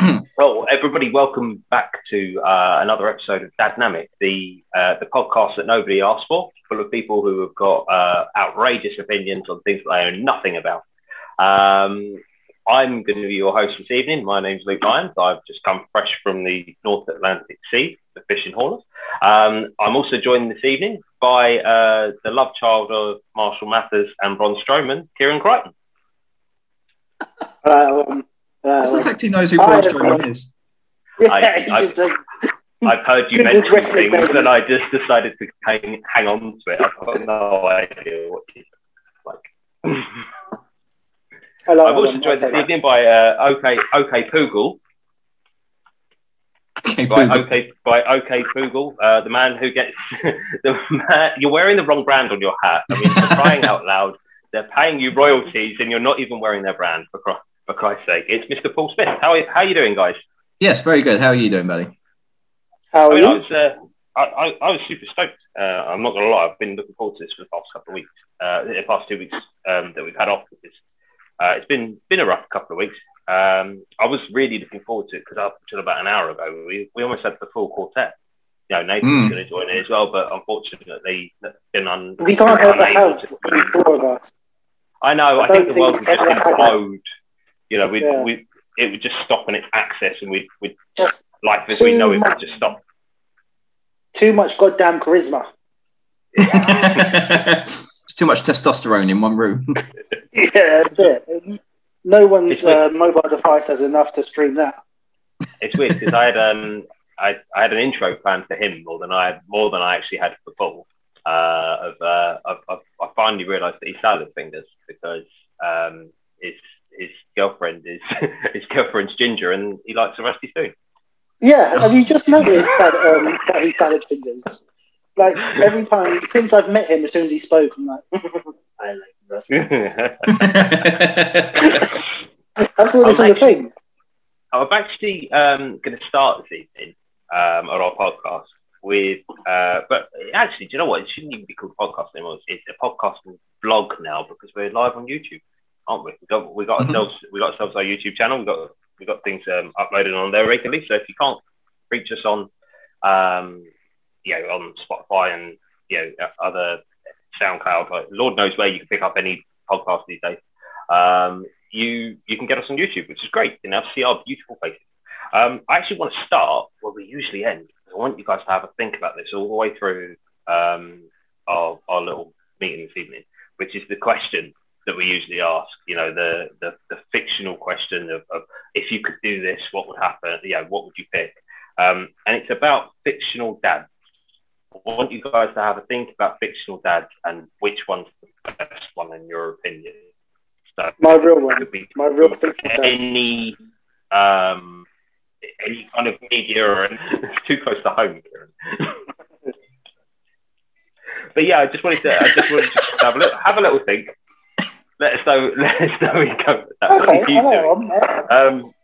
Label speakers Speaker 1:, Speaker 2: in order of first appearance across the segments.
Speaker 1: well, everybody, welcome back to uh, another episode of Dadnamic, the uh, the podcast that nobody asked for, full of people who have got uh, outrageous opinions on things that they know nothing about. Um, I'm going to be your host this evening. My name's Luke Lyons. I've just come fresh from the North Atlantic Sea, the fishing haulers. Um, I'm also joined this evening by uh, the love child of Marshall Mathers and Braun Strowman, Kieran Crichton.
Speaker 2: Um, uh,
Speaker 3: What's the fact he knows who
Speaker 2: Hi,
Speaker 3: Braun Strowman is?
Speaker 2: yeah,
Speaker 1: I-
Speaker 2: he
Speaker 1: I-
Speaker 2: just, uh,
Speaker 1: I've heard you
Speaker 2: Good
Speaker 1: mention
Speaker 2: wrestling
Speaker 1: things and I just decided to hang, hang on to it. I've got no idea what it's like.
Speaker 2: hello,
Speaker 1: I've also
Speaker 2: um,
Speaker 1: joined
Speaker 2: okay,
Speaker 1: this evening by uh, OK OK Poogle.
Speaker 3: Okay,
Speaker 1: By
Speaker 3: Poogle.
Speaker 1: OK by OK Poogle, uh, the man who gets the man, you're wearing the wrong brand on your hat. I mean, for crying out loud, they're paying you royalties and you're not even wearing their brand for Christ, for Christ's sake. It's Mr. Paul Smith. How are, how are you doing, guys?
Speaker 3: Yes, very good. How are you doing, buddy?
Speaker 2: How
Speaker 1: I
Speaker 2: are
Speaker 1: mean, I
Speaker 2: you?
Speaker 1: was, uh, I, I, I was super stoked. Uh, I'm not going to lie. I've been looking forward to this for the past couple of weeks, uh, the past two weeks um, that we've had off because uh, it's been been a rough couple of weeks. Um, I was really looking forward to it because up until about an hour ago, we, we almost had the full quartet. You know, Nathan's
Speaker 3: Mm.
Speaker 1: going to join it as well, but unfortunately, been un-
Speaker 2: We can't ever
Speaker 1: unable
Speaker 2: have
Speaker 1: to-
Speaker 2: the four of us.
Speaker 1: I know.
Speaker 2: I
Speaker 1: I, think
Speaker 2: don't
Speaker 1: the world
Speaker 2: think
Speaker 1: would just
Speaker 2: everyone
Speaker 1: implode. You know, we
Speaker 2: Yeah.
Speaker 1: we it would just stop on its access, and we'd, we'd
Speaker 2: Just
Speaker 1: life as we
Speaker 2: too
Speaker 1: know it
Speaker 2: much.
Speaker 1: would just stop.
Speaker 2: Too much goddamn charisma.
Speaker 3: It's too much testosterone in one room.
Speaker 2: Yeah, that's it. No one's uh, mobile device has enough to stream that.
Speaker 1: It's weird because I had um I, I had an intro planned for him more than I had more than I actually had for Paul. Uh, of uh, I've, I've, I finally realised that he's salad fingers because um his his girlfriend is his girlfriend's ginger and he likes a rusty spoon.
Speaker 2: Yeah, have you just noticed that um, that he salad fingers? Like every time since I've met him, as soon as he spoke, I'm like, I like this. That's what
Speaker 1: I'm
Speaker 2: it's a
Speaker 1: actually-
Speaker 2: thing.
Speaker 1: I'm actually um, going to start this evening um, on our podcast with, uh, but actually, do you know what? It shouldn't even be called a podcast anymore. It's, it's a podcast and blog now because we're live on YouTube, aren't we? We got we got
Speaker 3: Mhm.
Speaker 1: ourselves we got ourselves our YouTube channel. We got we got things um, uploaded on there regularly. So if you can't reach us on, um, you know, on Spotify and you know other SoundCloud, like Lord knows where you can pick up any podcast these days. Um, you you can get us on YouTube, which is great. You know, see our beautiful faces. Um, I actually want to start where we usually end. I want you guys to have a think about this all the way through um, our, our little meeting this evening, which is the question that we usually ask. You know, the the, the fictional question of, of if you could do this, what would happen? Yeah, what would you pick? Um, and it's about fictional dads. I want you guys to have a think about fictional dads and which one's the best one in your opinion. So
Speaker 2: My real one. My real fictional
Speaker 1: any um, any kind of media or it's too close to home. But yeah, I just wanted to I just wanted to have a little have a little think. Let us know let us know you go with that. What
Speaker 2: Okay,
Speaker 1: are you
Speaker 2: I
Speaker 1: doing?
Speaker 2: know. I'm-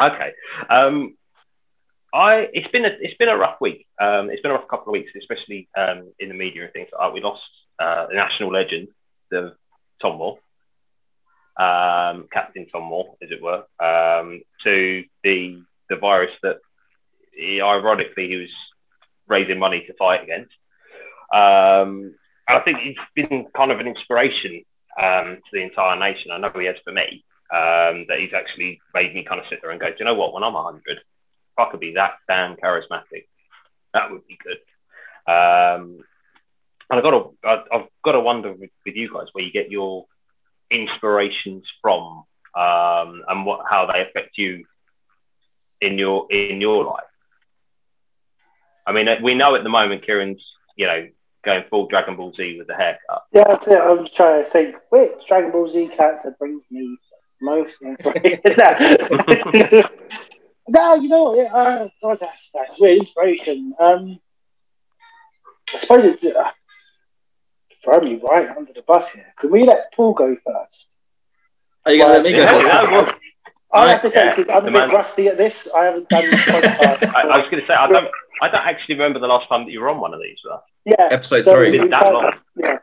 Speaker 1: Um, okay. Um, I it's been a it's been a rough week. Um, it's been a rough couple of weeks, especially um, in the media and things like that. We lost uh, a national legend, the Tom Moore, um, Captain Tom Moore, as it were, um, to the the virus that he, ironically he was raising money to fight against. Um, and I think he's been kind of an inspiration um, to the entire nation. I know he has for me um, that he's actually made me kind of sit there and go, do you know what? When I'm 100, if I could be that damn charismatic, that would be good. Um, and I've got to, I've got to wonder with, with you guys where you get your inspirations from um, and what how they affect you in your in your life. I mean, we know at the moment Kieran's, you know, going full Dragon Ball Z with the haircut.
Speaker 2: Yeah, that's it. I'm just trying to think which Dragon Ball Z character brings me most inspiration. no. no, you know, what, uh, God, that's, that's weird inspiration. Um, I suppose it's uh, throw me right under the bus here. Can we let Paul go first?
Speaker 3: Are you going to let me go first?
Speaker 2: I have to say,
Speaker 1: Yeah,
Speaker 2: because I'm a bit
Speaker 1: man-
Speaker 2: rusty at this. I haven't done this podcast.
Speaker 1: I, I was going to say I don't I don't actually remember the last time that you were on one of these. Though.
Speaker 2: Yeah,
Speaker 3: Episode
Speaker 2: so
Speaker 3: three.
Speaker 2: we've
Speaker 1: that long.
Speaker 2: yeah.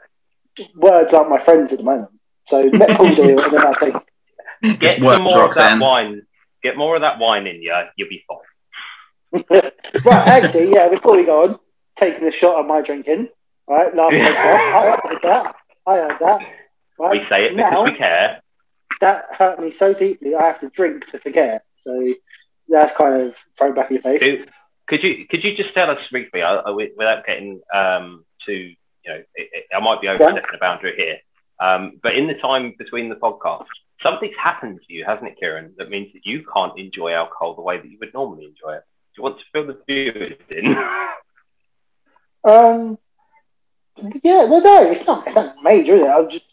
Speaker 2: Words aren't my friends at the moment. So let Paul do it, and then I think,
Speaker 1: Get
Speaker 3: It's
Speaker 1: some
Speaker 3: work,
Speaker 1: more of that wine. Get more of that wine in you, you'll be fine.
Speaker 2: right, actually, yeah. Before we go on, taking a shot of my drinking. Right, last
Speaker 1: Yeah.
Speaker 2: podcast, I heard that. I heard that. Right,
Speaker 1: We say it
Speaker 2: now,
Speaker 1: because we care.
Speaker 2: that hurt me so deeply. I have to drink to forget. So that's kind of thrown back in your face.
Speaker 1: Do- Could you could you just tell us briefly, without getting um, to you know, it, it, I might be overstepping a boundary here, um, but in the time between the podcasts, something's happened to you, hasn't it, Kieran? That means that you can't enjoy alcohol the way that you would normally enjoy it. Do you want to fill the viewers in?
Speaker 2: Um, yeah, well, no, it's not, it's not major, is it? I'm just,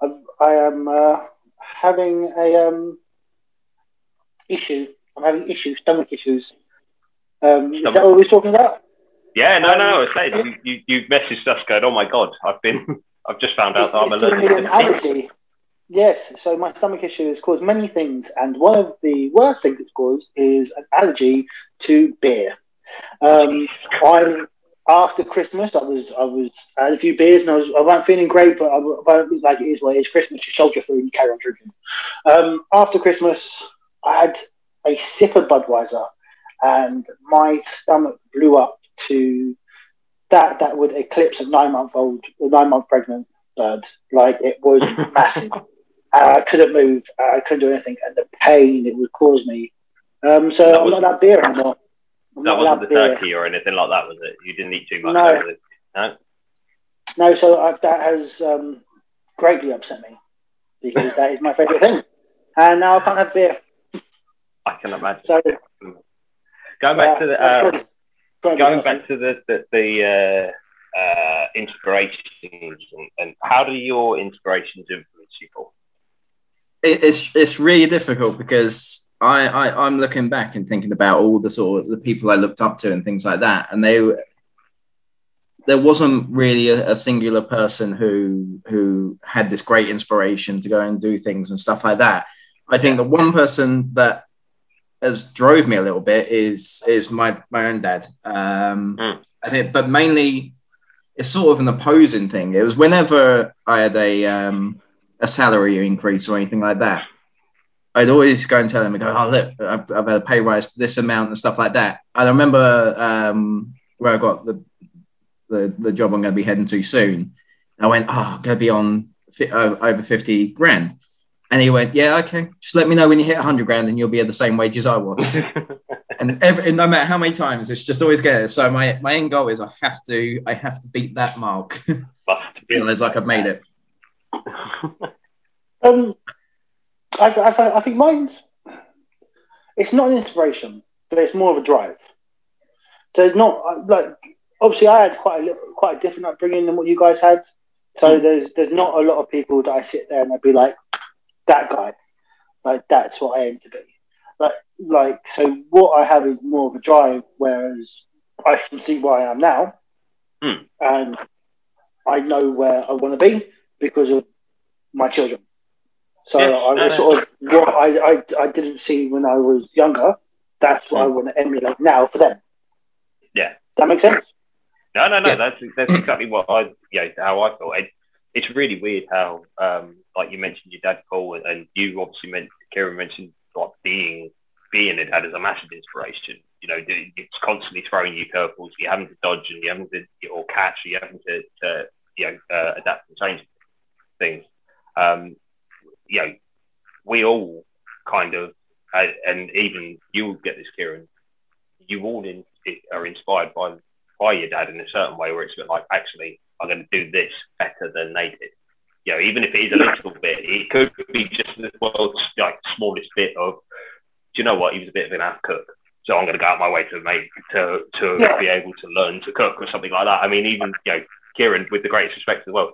Speaker 2: I'm, I am uh, having a um, issue. I'm having issues, stomach issues. Um, is that what we're talking about?
Speaker 1: yeah, no,
Speaker 2: Um,
Speaker 1: no. I was saying you, you, you messaged us going, oh my god, I've been, I've just found out
Speaker 2: It's,
Speaker 1: that I'm allergic to peas.
Speaker 2: allergy. Yes, so my stomach issue has caused many things, and one of the worst things it's caused is an allergy to beer. Um, I after Christmas, I was I was I had a few beers and I was I wasn't feeling great, but I, but like it is what it is. Christmas, you soldier through and you carry on drinking. Um, after Christmas, I had a sip of Budweiser, and my stomach blew up to that that would eclipse a nine month old, a nine month pregnant bird. Like it was massive. I couldn't move. I couldn't do anything, and the pain it would cause me. Um, so
Speaker 1: That
Speaker 2: I'm
Speaker 1: wasn't-
Speaker 2: that beer anymore. I'm
Speaker 1: That wasn't the
Speaker 2: beer.
Speaker 1: turkey or anything like that, was it? You didn't eat too much.
Speaker 2: No.
Speaker 1: no?
Speaker 2: No, so I, that has um, greatly upset me because that is my favourite thing, and now I can't have beer.
Speaker 1: I can imagine.
Speaker 2: So
Speaker 1: Going back
Speaker 2: yeah,
Speaker 1: to the
Speaker 2: that's good. Great
Speaker 1: going
Speaker 2: discussion.
Speaker 1: back to the the, the uh, uh, inspirations and, and how do your inspirations influence you?
Speaker 3: It, it's it's really difficult because I, I I'm looking back and thinking about all the sort of the people I looked up to and things like that, and they there wasn't really a, a singular person who who had this great inspiration to go and do things and stuff like that. I think the one person that has drove me a little bit is is my my own dad. Um,
Speaker 1: Mm.
Speaker 3: I think, but mainly it's sort of an opposing thing. It was whenever I had a um, a salary increase or anything like that, I'd always go and tell him, and go, "Oh, look, I've, I've had a pay rise to this amount and stuff like that." And I remember um, where I got the, the the job I'm going to be heading to soon. I went, "Oh, I'm going to be on fi- over fifty grand," and he went, "Yeah, okay. Just let me know when you hit hundred grand, and you'll be at the same wage as I was." and every, no matter how many times, it's just always get it. So my my end goal is I have to I have to beat that mark.
Speaker 1: But-
Speaker 3: Realize like I've made it.
Speaker 2: Um, I, I, I think mine's it's not an inspiration, but it's more of a drive. So it's not like obviously I had quite a little, quite a different upbringing than what you guys had. So there's there's not a lot of people that I sit there and I'd be like that guy, like that's what I aim to be. Like like so what I have is more of a drive, whereas I can see where I am now,
Speaker 1: Hmm.
Speaker 2: and I know where I want to be because of my children. So
Speaker 1: Yeah,
Speaker 2: I was
Speaker 1: no.
Speaker 2: sort of what I, I, I didn't see when I was younger. That's what I want to emulate now for them.
Speaker 1: Yeah.
Speaker 2: that makes sense.
Speaker 1: No, no, no.
Speaker 3: Yeah.
Speaker 1: That's that's exactly what I, you know, how I felt. It, it's really weird how, um, like you mentioned, your dad Paul, and, you obviously meant Kieran mentioned like being being a dad is a massive inspiration. You know, it's constantly throwing you curveballs. You're having to dodge, and you're having to or catch. You're having to, to you know, uh, adapt and change things. Um, you know, we all kind of, and even you will get this, Kieran. You all in, are inspired by by your dad in a certain way, where it's a bit like, actually, I'm going to do this better than they did. You know, even if it is a little bit, it could be just the world's like smallest bit of. Do you know what? He was a bit of an ass cook, so I'm going to go out my way to make to to
Speaker 2: Yeah.
Speaker 1: be able to learn to cook or something like that. I mean, even you know, Kieran, with the greatest respect as well,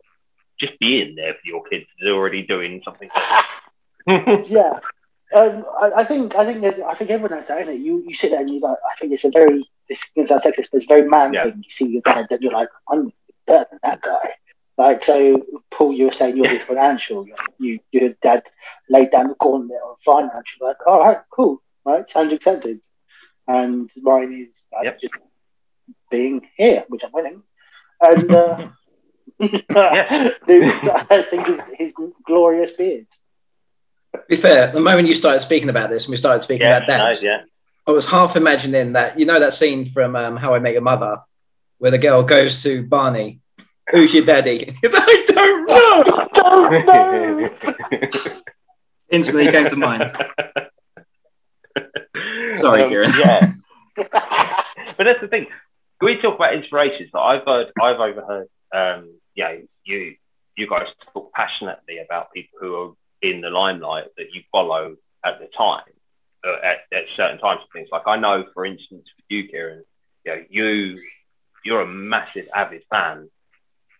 Speaker 1: just being there for your kids is already doing something.
Speaker 2: Yeah. Um, I, I think I think I think everyone has that, isn't it? You you sit there and you like I think it's a very this is sound sexist, but it's a very man
Speaker 1: Yeah.
Speaker 2: thing. You see your dad, and you're like, I'm better than that guy. Like so, Paul, you were saying you're this financial. You your dad laid down the gauntlet of financial. Like, all right, cool, right, challenge accepted. And mine is like,
Speaker 1: Yep.
Speaker 2: just being here, which I'm winning. And uh,
Speaker 1: Yeah.
Speaker 2: dude, I think his, his glorious beard.
Speaker 3: be fair, the moment you started speaking about this, and we started speaking
Speaker 1: Yeah,
Speaker 3: about that,
Speaker 1: no, yeah.
Speaker 3: I was half imagining that you know that scene from um, How I Met Your Mother, where the girl goes to Barney, "Who's your daddy?" He's like, I don't know.
Speaker 2: don't know.
Speaker 3: Instantly came to mind. Sorry, Kieran.
Speaker 1: Um, Yeah, but that's the thing. Can we talk about inspirations? That I've heard, I've overheard. Um, you know, you you guys talk passionately about people who are in the limelight that you follow at the time, uh, at, at certain times of things. Like I know, for instance, with you, Kieran, you know, you you're a massive avid fan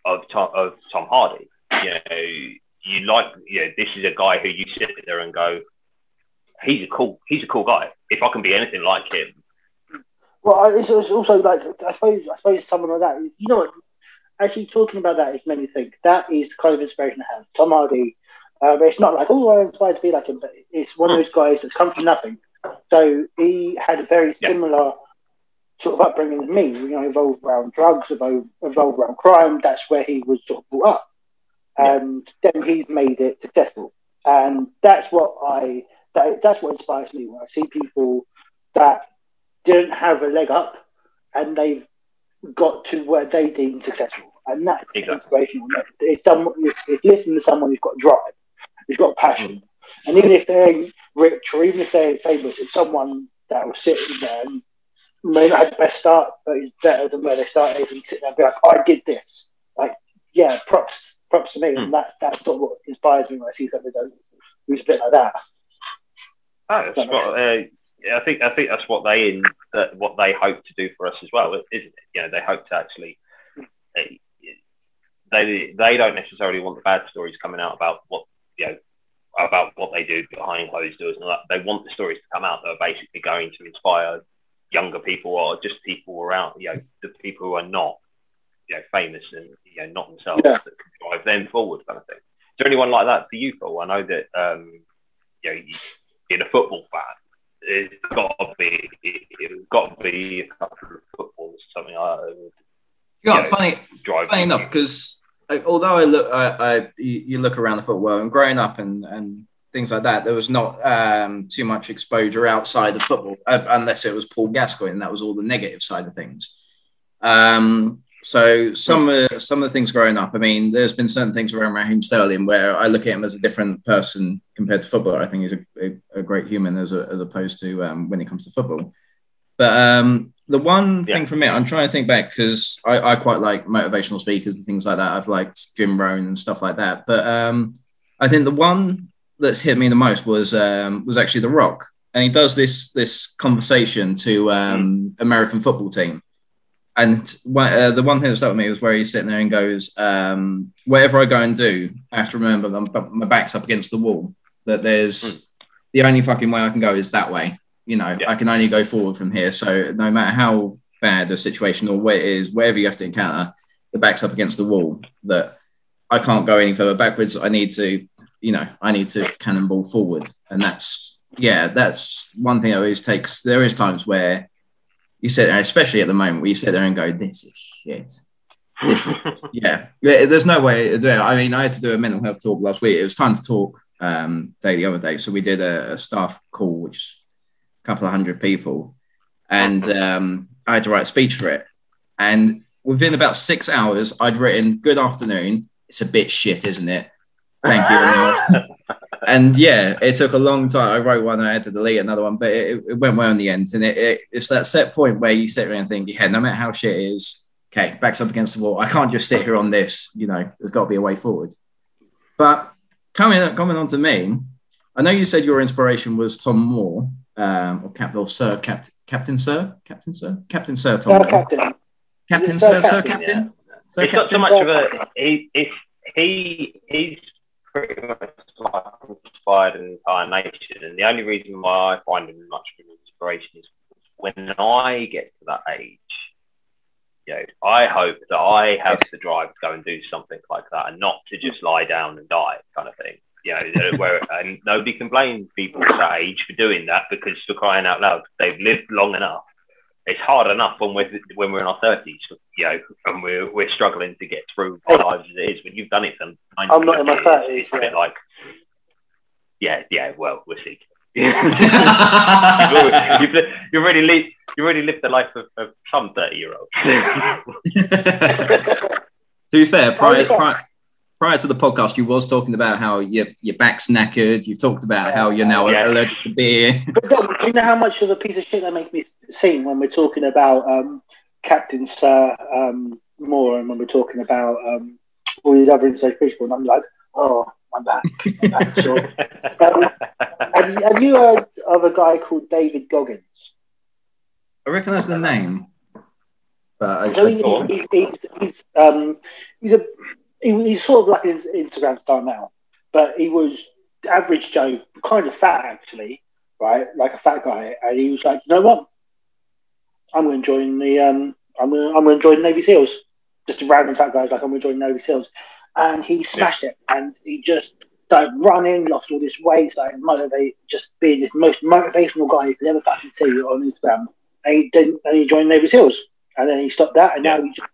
Speaker 1: of Tom, of Tom Hardy. You know, you like, you know, this is a guy who you sit there and go, he's a cool, he's a cool guy. If I can be anything like him,
Speaker 2: Well, it's, it's also like I suppose I suppose someone like that. You know? Actually, talking about that, has made me think. That is the kind of inspiration I have. Tom Hardy. Um, it's not like oh, I'm inspired to be like him, but it's one of those guys that's come from nothing. So he had a very
Speaker 1: Yeah.
Speaker 2: similar sort of upbringing as me. You know, evolved around drugs, evolved, evolved around crime. That's where he was sort of brought up,
Speaker 1: Yeah.
Speaker 2: and then he's made it successful. And that's what I. That, that's what inspires me when I see people that didn't have a leg up and they've got to where they deem successful. And that's
Speaker 1: Exactly.
Speaker 2: inspirational. It's, someone, it's, it's listening to someone who's got drive, who's got passion. Mm. And even if they ain't rich or even if they ain't famous, it's someone that will sit there and may not have the best start, but he's better than where they started and sit there and be like, I did this. Like, yeah, props, props to me.
Speaker 1: Hmm.
Speaker 2: And that, that's sort of what inspires me when I see something that- who's a bit like that.
Speaker 1: Oh, what, uh, yeah, I think I think that's what they in that what they hope to do for us as well, isn't it? You know, they hope to actually they they, they don't necessarily want the bad stories coming out about what you know about what they do behind closed doors and all that. They want the stories to come out that are basically going to inspire younger people or just people around you know the people who are not you know famous and you know not themselves
Speaker 2: Yeah.
Speaker 1: that can drive them forward kind of thing. Is there anyone like that for you, Phil? I know that um, you know, you- being a football fan, it's got to be, it's got to be a couple of footballs, something like that. that
Speaker 3: You know,
Speaker 1: Yeah.
Speaker 3: funny,
Speaker 1: Drive
Speaker 3: funny enough, because although I look, I, I you, you look around the football world and growing up and and things like that, there was not um, too much exposure outside of football, uh, unless it was Paul Gascoigne, and that was all the negative side of things. Um, so some of some of the things growing up, I mean, there's been certain things around Raheem Sterling where I look at him as a different person compared to football. I think he's a, a, a great human as, a, as opposed to um, when it comes to football. But um, the one
Speaker 1: Yeah.
Speaker 3: thing from it, I'm trying to think back because I, I quite like motivational speakers and things like that. I've liked Jim Rohn and stuff like that. But um, I think the one that's hit me the most was um, was actually The Rock, and he does this this conversation to um, American football team. And uh, the one thing that stuck with me was where he's sitting there and goes, um, "Whatever I go and do, I have to remember that my back's up against the wall. That there's
Speaker 1: Mm.
Speaker 3: the only fucking way I can go is that way. You know,
Speaker 1: Yeah.
Speaker 3: I can only go forward from here. So no matter how bad a situation or where it is, wherever you have to encounter, the back's up against the wall. That I can't go any further backwards. I need to, you know, I need to cannonball forward. And that's yeah, that's one thing that always takes. There is times where you sit there, especially at the moment, where you sit there and go, "This is shit." This is yeah. Yeah, There's no way to do it. I mean, I had to do a mental health talk last week. It was time to talk um, day the other day, so we did a, a staff call, which is a couple of hundred people, and um, I had to write a speech for it. And within about six hours, I'd written "Good afternoon." It's a bit shit, isn't it? Thank you. And, and yeah, it took a long time. I wrote one, I had to delete another one, but it, it went well in the end. And it, it, it's that set point where you sit there and think, yeah, no matter how shit it is, okay, backs up against the wall. I can't just sit here on this. You know, there's got to be a way forward. But coming coming on to me, I know you said your inspiration was Tom Moore, um, or Captain or Sir Captain Captain Sir Captain Sir Captain Sir Tom Moore.
Speaker 2: captain.
Speaker 3: Captain
Speaker 2: Sir
Speaker 3: Sir Sir
Speaker 2: Captain,
Speaker 3: Captain. Sir
Speaker 1: it's not so much of a he. It's he. He's pretty much like inspired an entire uh, nation, and the only reason why I find him much of an inspiration is when I get to that age. You know, I hope that I have the drive to go and do something like that, and not to just lie down and die, kind of thing. You know, where and nobody can blame people at that age for doing that because for crying out loud, they've lived long enough it's hard enough when we're when we're in our thirties, you know, and we're we're struggling to get through our lives as it is. When you've done it for 90
Speaker 2: I'm not in my 30s,
Speaker 1: it's a bit like, yeah, yeah. Well, we'll see. you've, already, you've, li- you've already lived you already lived the life of, of some thirty year old.
Speaker 3: to be fair, prior, oh, prior, prior to the podcast, you was talking about how your your back's knackered. You've talked about how you're now
Speaker 1: Yeah.
Speaker 3: allergic to beer.
Speaker 2: But Dom, do you know how much of a piece of shit that makes me seem when we're talking about um, Captain Sir um, Moore and when we're talking about um, all these other inside baseball? And I'm like, oh, my back. My back sore. um, have, you, have you heard of a guy called David Goggins?
Speaker 3: I recognise the name, but I,
Speaker 2: So
Speaker 3: I-
Speaker 2: he, he, he's, he's, um, he's, a, he, he's sort of like an Instagram star now, but he was average Joe, kind of fat actually, right? Like a fat guy. And he was like, you know what? I'm going to join the, um, I'm going to I'm going to join Navy SEALs. Just a random fat guy like, I'm going to join the Navy SEALs. And he smashed it and he just started running, lost all this weight, started motivate, just being this most motivational guy you could ever fucking see on Instagram. And he didn't, and he joined Navy SEALs. And then he stopped that, and now he just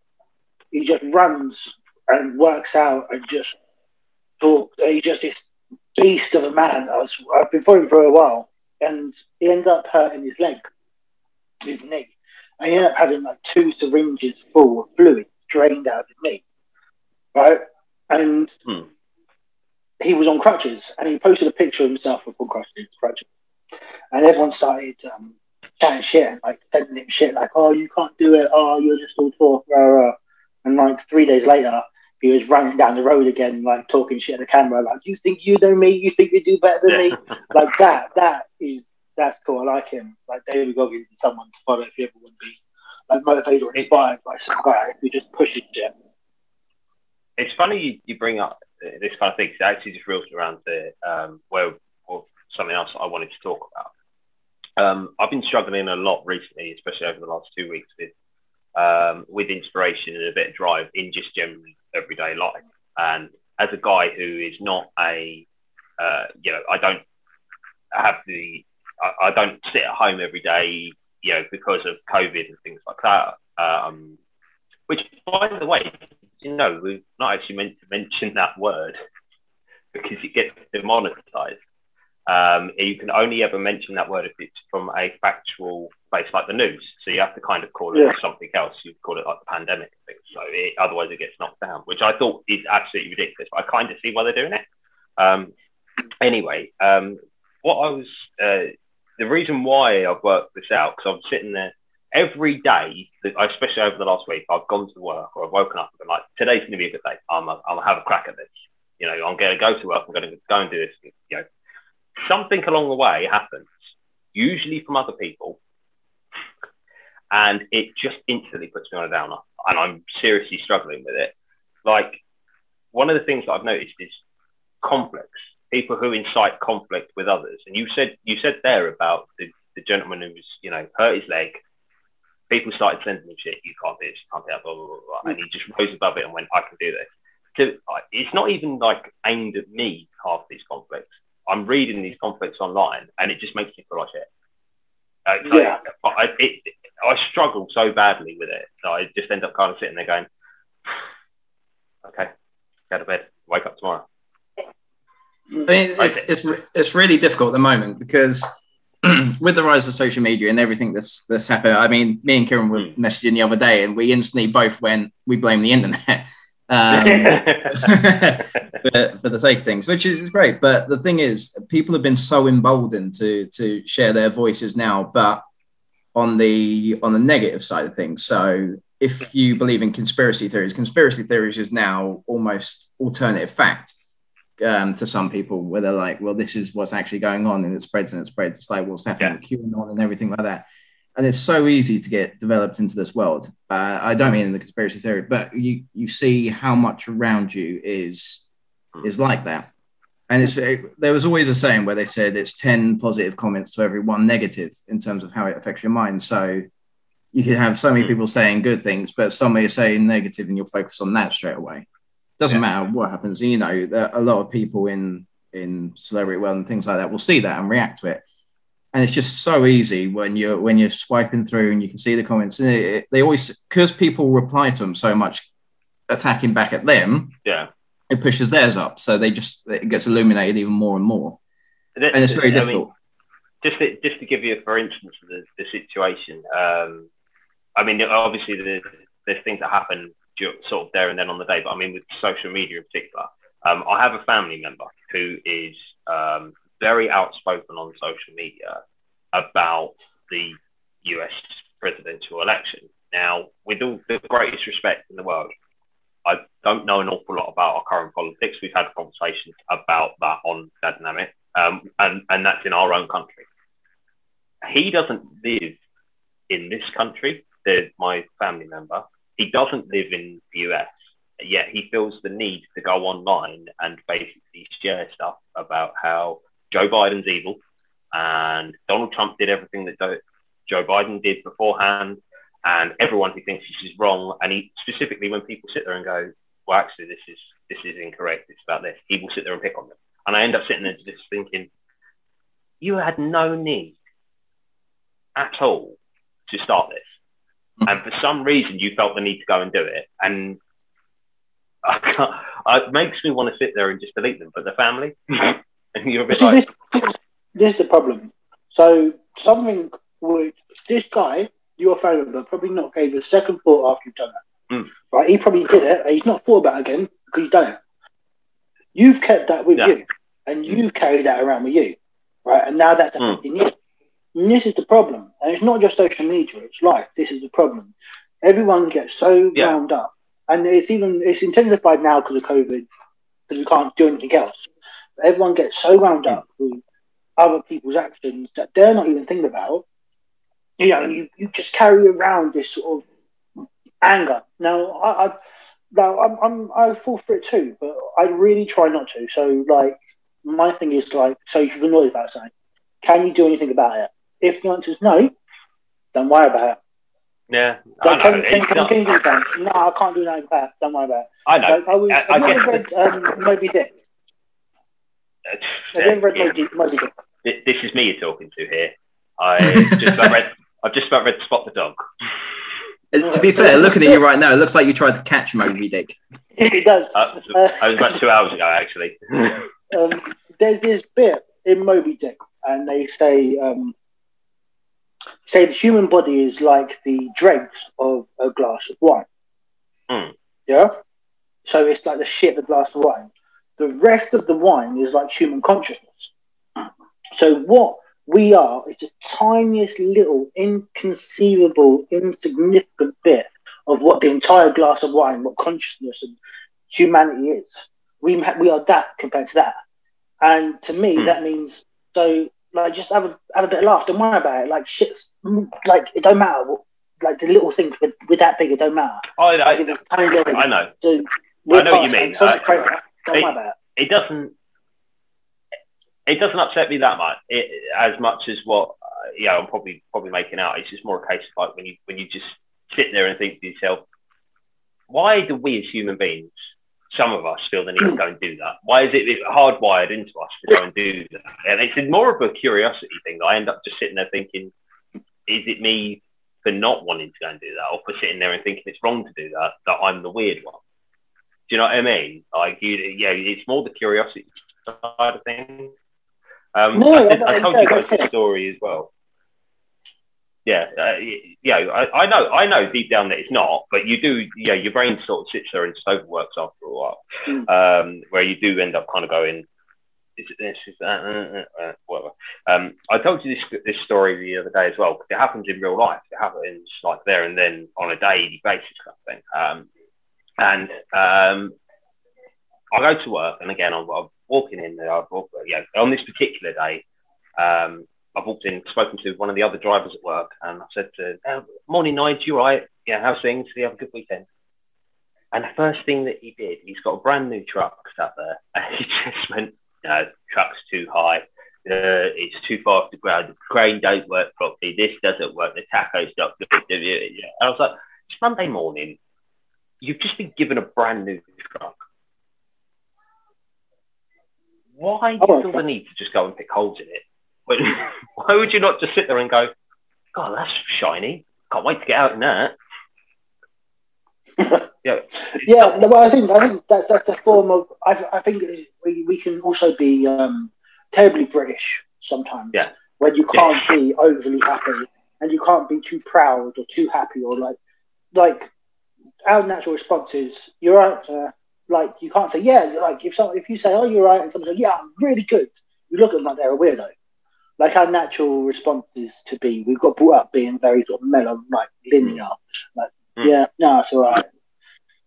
Speaker 2: he just runs and works out and just talk. He's just this beast of a man. I was I've been following him for a while, and he ended up hurting his leg, his knee, he ended up having like two syringes full of fluid drained out of me, right? And
Speaker 1: Hmm.
Speaker 2: he was on crutches, and he posted a picture of himself with on crutches, crutches, and everyone started. Um, chatting shit and like sending him shit like, oh, you can't do it. Oh, you're just all talk. Rah, rah. And like three days later, he was running down the road again, like talking shit at the camera, like, you think you know me? You think you do better than me? Like that. That is that's cool. I like him. Like David Goggins is someone to follow if you ever want to be like motivated or inspired by some guy who just pushes shit.
Speaker 1: it's funny you, you bring up this kind of thing 'cause it actually just reels around the um, where or something else I wanted to talk about. Um, I've been struggling a lot recently, especially over the last two weeks, with um, with inspiration and a bit of drive in just general everyday life. And as a guy who is not a, uh, you know, I don't have the, I, I don't sit at home every day, you know, because of COVID and things like that. Um, which, by the way, you know, we're not actually meant to mention that word because it gets demonetized. Um, you can only ever mention that word if it's from a factual place like the news. So you have to kind of call it
Speaker 2: Yeah.
Speaker 1: something else. You call it like the pandemic thing. So it, otherwise it gets knocked down, which I thought is absolutely ridiculous. But I kind of see why they're doing it. Um, anyway, um, what I was, uh, the reason why I've worked this out, because I'm sitting there every day, especially over the last week, I've gone to work or I've woken up and been like, today's going to be a good day. I'm, I'm going to have a crack at this. You know, I'm going to go to work. I'm going to go and do this. You know, something along the way happens, usually from other people, and it just instantly puts me on a downer. And I'm seriously struggling with it. Like, one of the things that I've noticed is conflicts. People who incite conflict with others. And you said you said there about the, the gentleman who was, you know, hurt his leg. People started sending him shit. You can't do this. You can't do that. Blah blah blah. blah. And he just rose above it and went, "I can do this." So it's not even like aimed at me. Half these conflicts. I'm reading these conflicts online, and it just makes me feel like shit. Uh, so
Speaker 2: Yeah.
Speaker 1: I, it, I struggle so badly with it I just end up kind of sitting there going, "Okay, go to bed. Wake up tomorrow."
Speaker 3: I mean, it's, it's, it's really difficult at the moment because with the rise of social media and everything that's that's happened, I mean, me and Kieran were
Speaker 1: Hmm.
Speaker 3: messaging the other day, and we instantly both went, we blame the internet um, for, for the sake of things, which is great. But the thing is, people have been so emboldened to to share their voices now, but on the on the negative side of things. So if you believe in conspiracy theories, conspiracy theories is now almost alternative fact um, to some people, where they're like, well, this is what's actually going on, and it spreads and it spreads. It's like what's happening with QAnon and everything like that. And it's so easy to get developed into this world. Uh, I don't mean in the conspiracy theory, but you you see how much around you is is like that. And it's there was always a saying where they said it's ten positive comments to every one negative in terms of how it affects your mind. So you could have so many
Speaker 1: Hmm.
Speaker 3: people saying good things, but somebody is saying negative, and you'll focus on that straight away doesn't
Speaker 1: Yeah.
Speaker 3: matter what happens. You know, a lot of people in in celebrity world and things like that will see that and react to it. And it's just so easy when you're when you're swiping through and you can see the comments. And it, it- they always because people reply to them so much, attacking back at them,
Speaker 1: yeah.
Speaker 3: it pushes theirs up. So they just it gets illuminated even more and more. and it's very
Speaker 1: I mean,
Speaker 3: difficult.
Speaker 1: just to, just to give you, for instance, the, the situation. Um, I mean, obviously, there's, there's things that happen sort of there and then on the day, but I mean, with social media in particular, um, I have a family member who is um, very outspoken on social media about the US presidential election. Now, with all the greatest respect in the world, I don't know an awful lot about our current politics. We've had conversations about that on Dynamic, um, and, and that's in our own country. He doesn't live in this country, my family member. He doesn't live in the US, yet he feels the need to go online and basically share stuff about how Joe Biden's evil and Donald Trump did everything that Joe Biden did beforehand, and everyone who thinks this is wrong. And he specifically, when people sit there and go, "Well, actually, this is this is incorrect. It's about this," he will sit there and pick on them. And I end up sitting there just thinking, you had no need at all to start this, and for some reason you felt the need to go and do it, and I it makes me want to sit there and just delete them. But the family, and you're a bit like,
Speaker 2: this, is the problem. So something which this guy, your family member, probably not gave a second thought after you've done that.
Speaker 1: Mm.
Speaker 2: Right? He probably did it. And he's not thought about it again because he's done it. You've kept that with
Speaker 1: Yeah.
Speaker 2: you, and you've carried that around with you, right? And now that's
Speaker 1: Mm.
Speaker 2: affecting you. And this is the problem. And it's not just social media; it's life. This is the problem. Everyone gets so
Speaker 1: Yeah.
Speaker 2: wound up, and it's even it's intensified now because of COVID, because we can't do anything else. But everyone gets so wound up mm. with other people's actions that they're not even thinking about. You know, you, you just carry around this sort of anger. Now, I, I now I'm, I'm I fall for it too, but I really try not to. So, like, my thing is like, so if you're annoyed about something, can you do anything about it? If the answer is no, don't worry about it.
Speaker 1: yeah, I
Speaker 2: Like,
Speaker 1: know.
Speaker 2: can, can,
Speaker 1: It's
Speaker 2: can,
Speaker 1: not-
Speaker 2: can you do something? No, I can't do nothing about it. Don't worry about it.
Speaker 1: I know.
Speaker 2: Like, I was,
Speaker 1: I-
Speaker 2: have
Speaker 1: I guess-
Speaker 2: read um, Moby Dick? Have you read
Speaker 1: Yeah.
Speaker 2: Moby, Moby Dick?
Speaker 1: This is me you're talking to here. I just about read. I've just about read Spot the Dog.
Speaker 3: Uh, to be fair, looking at you right now, it looks like you tried to catch Moby Dick.
Speaker 2: it does.
Speaker 1: Uh,
Speaker 2: Uh,
Speaker 1: I was about two hours ago, actually.
Speaker 2: um, there's this bit in Moby Dick, and they say um, say the human body is like the dregs of a glass of wine.
Speaker 1: Hmm.
Speaker 2: Yeah. So it's like the shit of a glass of wine. The rest of the wine is like human consciousness. So what we are is the tiniest little inconceivable, insignificant bit of what the entire glass of wine, what consciousness and humanity is. We we are that compared to that. And to me,
Speaker 1: Hmm.
Speaker 2: that means so like just have a have a bit of laugh. Don't worry about it. Like shit's like it don't matter. what- Like the little things with, with that big, it don't matter.
Speaker 1: I,
Speaker 2: Like,
Speaker 1: I,
Speaker 2: little,
Speaker 1: I know.
Speaker 2: so
Speaker 1: I know what you mean.
Speaker 2: So
Speaker 1: Uh,
Speaker 2: crazy. Don't
Speaker 1: it-
Speaker 2: worry about it.
Speaker 1: It doesn't. It doesn't upset me that much. It, as much as what uh, yeah, I'm probably probably making out. It's just more a case of like when you when you just sit there and think to yourself, why do we as human beings, some of us, feel the need to go and do that? Why is it hardwired into us to go and do that? And it's more of a curiosity thing. I end up just sitting there thinking, is it me for not wanting to go and do that, or for sitting there and thinking it's wrong to do that that I'm the weird one? Do you know what I mean? Like you, yeah, it's more the curiosity side of things. Um,
Speaker 2: No,
Speaker 1: I,
Speaker 2: I-
Speaker 1: I told you guys the story as well. Yeah, uh, yeah, I, I know, I know deep down that it's not, but you do, yeah, your brain sort of sits there and just overworks after a while,
Speaker 2: Mm.
Speaker 1: um, where you do end up kind of going, is it this, is that, uh, uh, uh, whatever. Um, I told you this this story the other day as well, because it happens in real life. It happens like there and then on a daily basis kind of thing. Um, and um, I go to work, and again, I'm, I'm walking in there. I've, on this particular day, um, I've walked in, spoken to one of the other drivers at work, and I said to oh, "Morning, Nigel, you right? Yeah, how's things? Do you have a good weekend?" And the first thing that he did, he's got a brand new truck sat there, and he just went, "No, truck's too high. Uh, it's too far off the ground. The crane don't work properly. This doesn't work. The tacho's not good." And I was like, "It's Monday morning. You've just been given a brand new truck. Why do you feel the need to just go and pick holes in it? When, why would you not just sit there and go, God, that's shiny. Can't wait to get out in that. Yeah,
Speaker 2: Yeah, no, well, I think I think that that's a form of. I, I think we, we can also be um, terribly British sometimes.
Speaker 1: Yeah.
Speaker 2: When you can't be overly happy and you can't be too proud or too happy or like like our natural response is you're out there. like you can't say yeah. You're like if some, if you say oh you're right and someone says yeah I'm really good, you look at them like they're a weirdo. Like our natural response is to be we've got brought up being very sort of mellow, like linear. Like
Speaker 1: Mm.
Speaker 2: yeah, no, it's all right.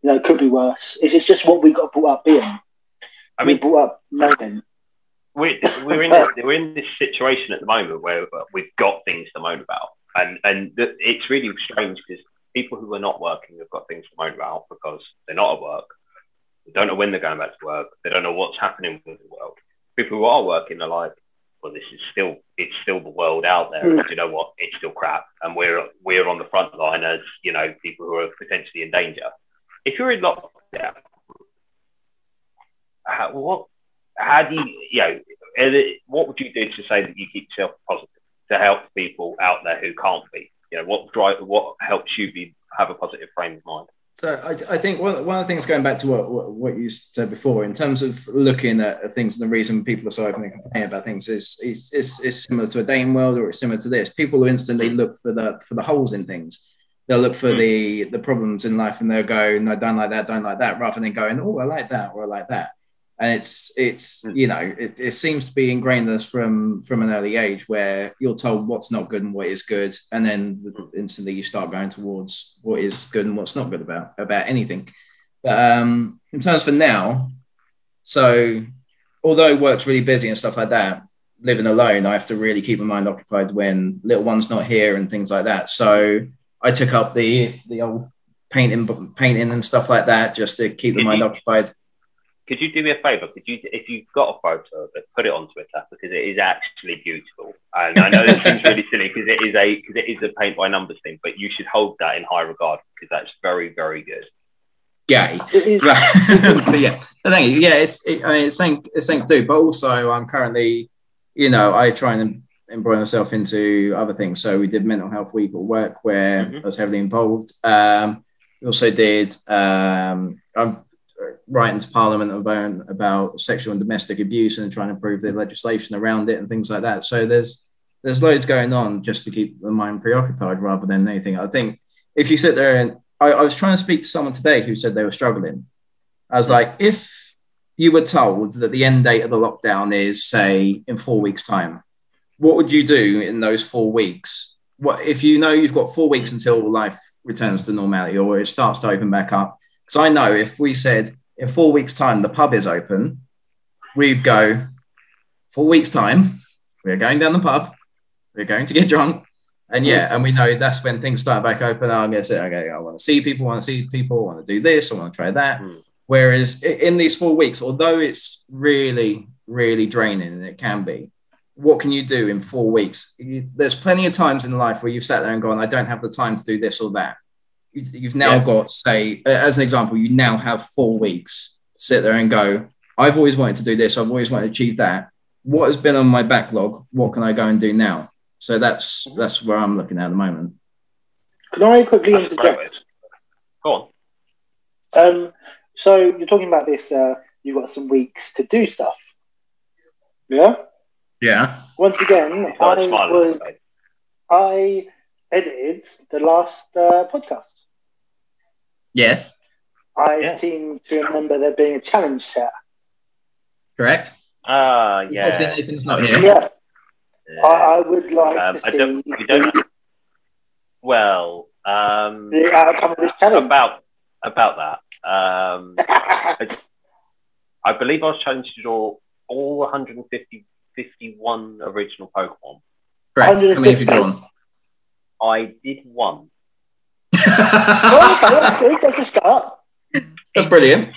Speaker 2: You know, it could be worse. It's, it's just what we got brought up being.
Speaker 1: I
Speaker 2: we
Speaker 1: mean,
Speaker 2: brought up moaning.
Speaker 1: we're, we're in this, we're in this situation at the moment where we've got things to moan about, and and it's really strange because people who are not working have got things to moan about because they're not at work. They don't know when they're going back to work. They don't know what's happening with the world. People who are working are like, well, this is still it's still the world out there.
Speaker 2: Mm.
Speaker 1: You know what? It's still crap, and we're we're on the front line as you know people who are potentially in danger. If you're in lockdown, how, what how do you, you know, what would you do to say that you keep yourself positive to help people out there who can't be? You know, what drive, what helps you be have a positive frame of mind?
Speaker 3: So I, I think one, one of the things going back to what, what, what you said before, in terms of looking at things and the reason people are so open and complaining about things is, is, is, is similar to a dating world or it's similar to this. People will instantly look for the for the holes in things. They'll look for
Speaker 1: Hmm.
Speaker 3: the the problems in life and they'll go, no, don't like that, don't like that, rather than going, oh, I like that or I like that. And it's it's
Speaker 1: Hmm.
Speaker 3: you know it, it seems to be ingrained in us from from an early age where you're told what's not good and what is good, and then instantly you start going towards what is good and what's not good about about anything. But um, in terms for now, so although work's really busy and stuff like that, living alone, I have to really keep my mind occupied when little one's not here and things like that. So I took up the the old painting painting and stuff like that just to keep the mind occupied.
Speaker 1: Could you do me a favour? Could you, if you've got a photo of it, put it on Twitter because it is actually beautiful. And I know this seems really silly because it is a because it is a paint by numbers thing, but you should hold that in high regard because that's very very good.
Speaker 3: Gay. Right. but yeah, but thank you. Yeah, it's it, I mean it's something it's something to do. But also, I'm currently, you know, I try and embroil myself into other things. So we did mental health week at work where
Speaker 1: Mhm.
Speaker 3: I was heavily involved. Um, we also did. Um, I'm writing to Parliament about sexual and domestic abuse and trying to improve the legislation around it and things like that. So there's there's loads going on just to keep the mind preoccupied rather than anything. I think if you sit there and I, I was trying to speak to someone today who said they were struggling. I was like, if you were told that the end date of the lockdown is, say, in four weeks' time, what would you do in those four weeks? What if you know you've got four weeks until life returns to normality or it starts to open back up? Because I know if we said in four weeks' time the pub is open, we'd go four weeks' time, we're going down the pub, we're going to get drunk, and yeah, and we know that's when things start back open. I'm going to say, okay, I want to see people, I want to see people, I want to do this, I want to try that.
Speaker 1: Mm.
Speaker 3: Whereas in these four weeks, although it's really, really draining, and it can be, what can you do in four weeks? There's plenty of times in life where you've sat there and gone, I don't have the time to do this or that. You've you've now
Speaker 1: Yeah.
Speaker 3: got, say, as an example, you now have four weeks to sit there and go, I've always wanted to do this, I've always wanted to achieve that. What has been on my backlog? What can I go and do now? So that's that's where I'm looking at at the moment.
Speaker 2: can I quickly
Speaker 1: That's a great way.
Speaker 2: interject?
Speaker 1: Go on.
Speaker 2: Um, so you're talking about this. Uh, you've got some weeks to do stuff. Yeah.
Speaker 3: Yeah.
Speaker 2: Once again,
Speaker 1: Got a
Speaker 2: I was. I edited the last uh, podcast.
Speaker 3: Yes.
Speaker 2: I
Speaker 1: Yeah.
Speaker 2: seem to remember there being a challenge set.
Speaker 3: Correct.
Speaker 1: Ah,
Speaker 3: Obviously,
Speaker 1: yeah.
Speaker 3: Nathan's not here.
Speaker 2: Yeah,
Speaker 1: yeah.
Speaker 2: I, I would like
Speaker 1: Um,
Speaker 2: to
Speaker 1: I
Speaker 2: see
Speaker 1: don't, we don't, well, um,
Speaker 2: the, the outcome of this challenge.
Speaker 1: about about that. Um, I believe I was challenged to draw all 150, 51 original Pokemon.
Speaker 3: Correct. How many have you drawn?
Speaker 1: I did one.
Speaker 2: Oh, okay, that's good. That's a start.
Speaker 3: That's brilliant.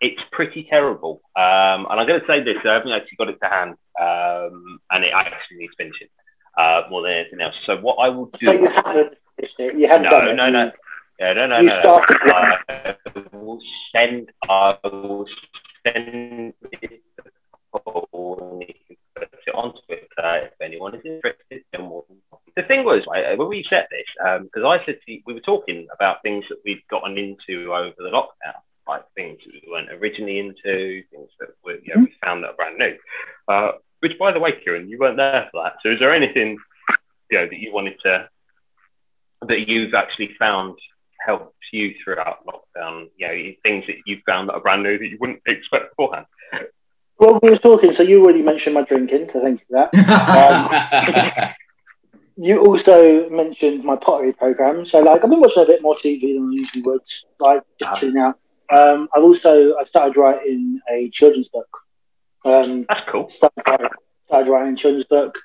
Speaker 1: It's pretty terrible. Um, and I'm going to say this, I haven't actually got it to hand, um, and it actually needs finishing uh, more than anything else. So what I will do...
Speaker 2: So you haven't finished it. You haven't
Speaker 1: no,
Speaker 2: done it.
Speaker 1: no, no. Yeah, no, no,
Speaker 2: You
Speaker 1: no. no.
Speaker 2: started
Speaker 1: I will send. I will send it and you can put it on Twitter if anyone is interested. then we'll- The thing was, right, when we set this, because I said to you, we were talking about things that we'd gotten into over the lockdown, like things that we weren't originally into, things that were, you know, we found that are brand new. Uh, which, by the way, Kieran, you weren't there for that. So, is there anything you know that you wanted to that you've actually found helps you throughout lockdown? You know, things that you've found that are brand new that you wouldn't expect beforehand.
Speaker 2: Well, we were talking, so you already mentioned my drinking, so thank you for that. Um, you also mentioned my pottery program, so like I've been watching a bit more TV than I usually would, like just
Speaker 1: Ah.
Speaker 2: chilling out. Um, I've also I started writing a children's book. Um,
Speaker 1: That's cool.
Speaker 2: started, writing- started writing a children's book.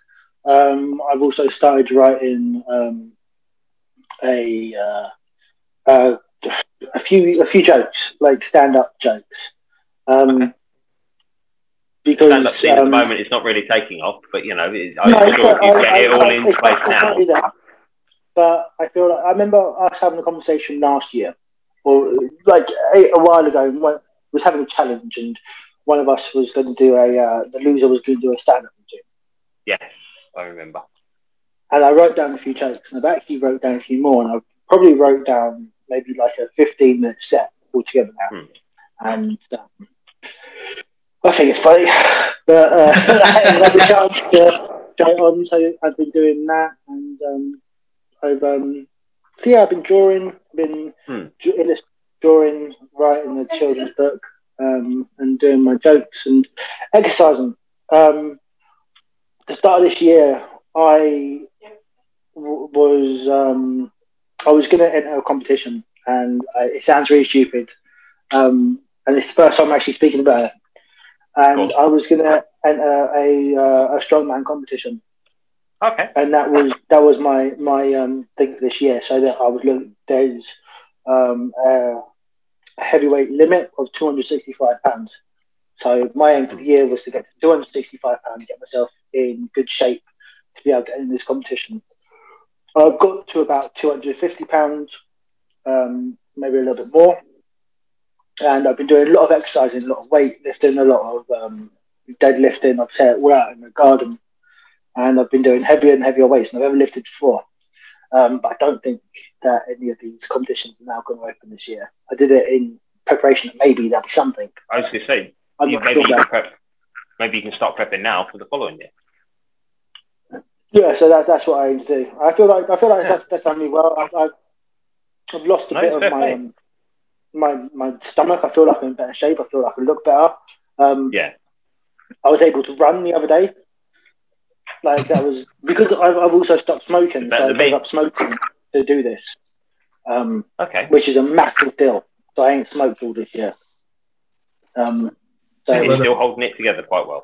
Speaker 2: Um, I've also started writing um, a uh, uh, a few a few jokes, like stand up jokes. Um,
Speaker 1: Okay.
Speaker 2: Because
Speaker 1: up scene at the
Speaker 2: um,
Speaker 1: moment it's not really taking off, but you know, it's, I'm
Speaker 2: no,
Speaker 1: sure
Speaker 2: not-
Speaker 1: you
Speaker 2: I-
Speaker 1: get
Speaker 2: I-
Speaker 1: it all
Speaker 2: I-
Speaker 1: in place now.
Speaker 2: that. But I feel like I remember us having a conversation last year, or like a, a while ago, and one was having a challenge, and one of us was going to do a uh, the loser was going to do a stand up routine.
Speaker 1: Yes, I remember.
Speaker 2: And I wrote down a few jokes, and I've actually wrote down a few more, and I probably wrote down maybe like a 15 minute set altogether now.
Speaker 1: Hmm.
Speaker 2: And um, I think it's funny, but uh, I haven't had the chance to try it on, so I've been doing that, and um, I've um, so yeah, I've been drawing, been
Speaker 1: Hmm.
Speaker 2: drawing, writing the children's book, um, and doing my jokes and exercising. Um, the start of this year, I w- was um, I was going to enter a competition, and I, it sounds really stupid, um, and it's the first time I'm actually speaking about it. And
Speaker 1: Cool.
Speaker 2: I was going to enter a uh, a strongman competition,
Speaker 1: Okay.
Speaker 2: and that was that was my my um, thing for this year. So that I was looking there's um, a heavyweight limit of 265 pounds. So my aim for the year was to get to 265 pounds, get myself in good shape to be able to enter this competition. I've got to about 250 pounds, um, maybe a little bit more, and I've been doing a lot of exercising, a lot of weight lifting, a lot of um, deadlifting. I've said all out in the garden, and I've been doing heavier and heavier weights than I've ever lifted before. Um, but I don't think that any of these competitions are now going to open this year. I did it in preparation that maybe there'll be something.
Speaker 1: I was going to say, maybe
Speaker 2: sure
Speaker 1: you can prep. Maybe you can start prepping now for the following year.
Speaker 2: Yeah, so that, that's what I aim to do. I feel like I feel like
Speaker 1: Yeah.
Speaker 2: that's, that's done me well. I've, I've, I've lost a
Speaker 1: No,
Speaker 2: bit of my um, my my stomach. I feel like I'm in better shape. I feel like I look better. Um,
Speaker 1: Yeah.
Speaker 2: I was able to run the other day. Like that was because I've, I've also stopped smoking, so I gave up smoking to do this, um,
Speaker 1: Okay.
Speaker 2: which is a massive deal. So I ain't smoked all this year. Um, so,
Speaker 1: You're still holding it together quite well.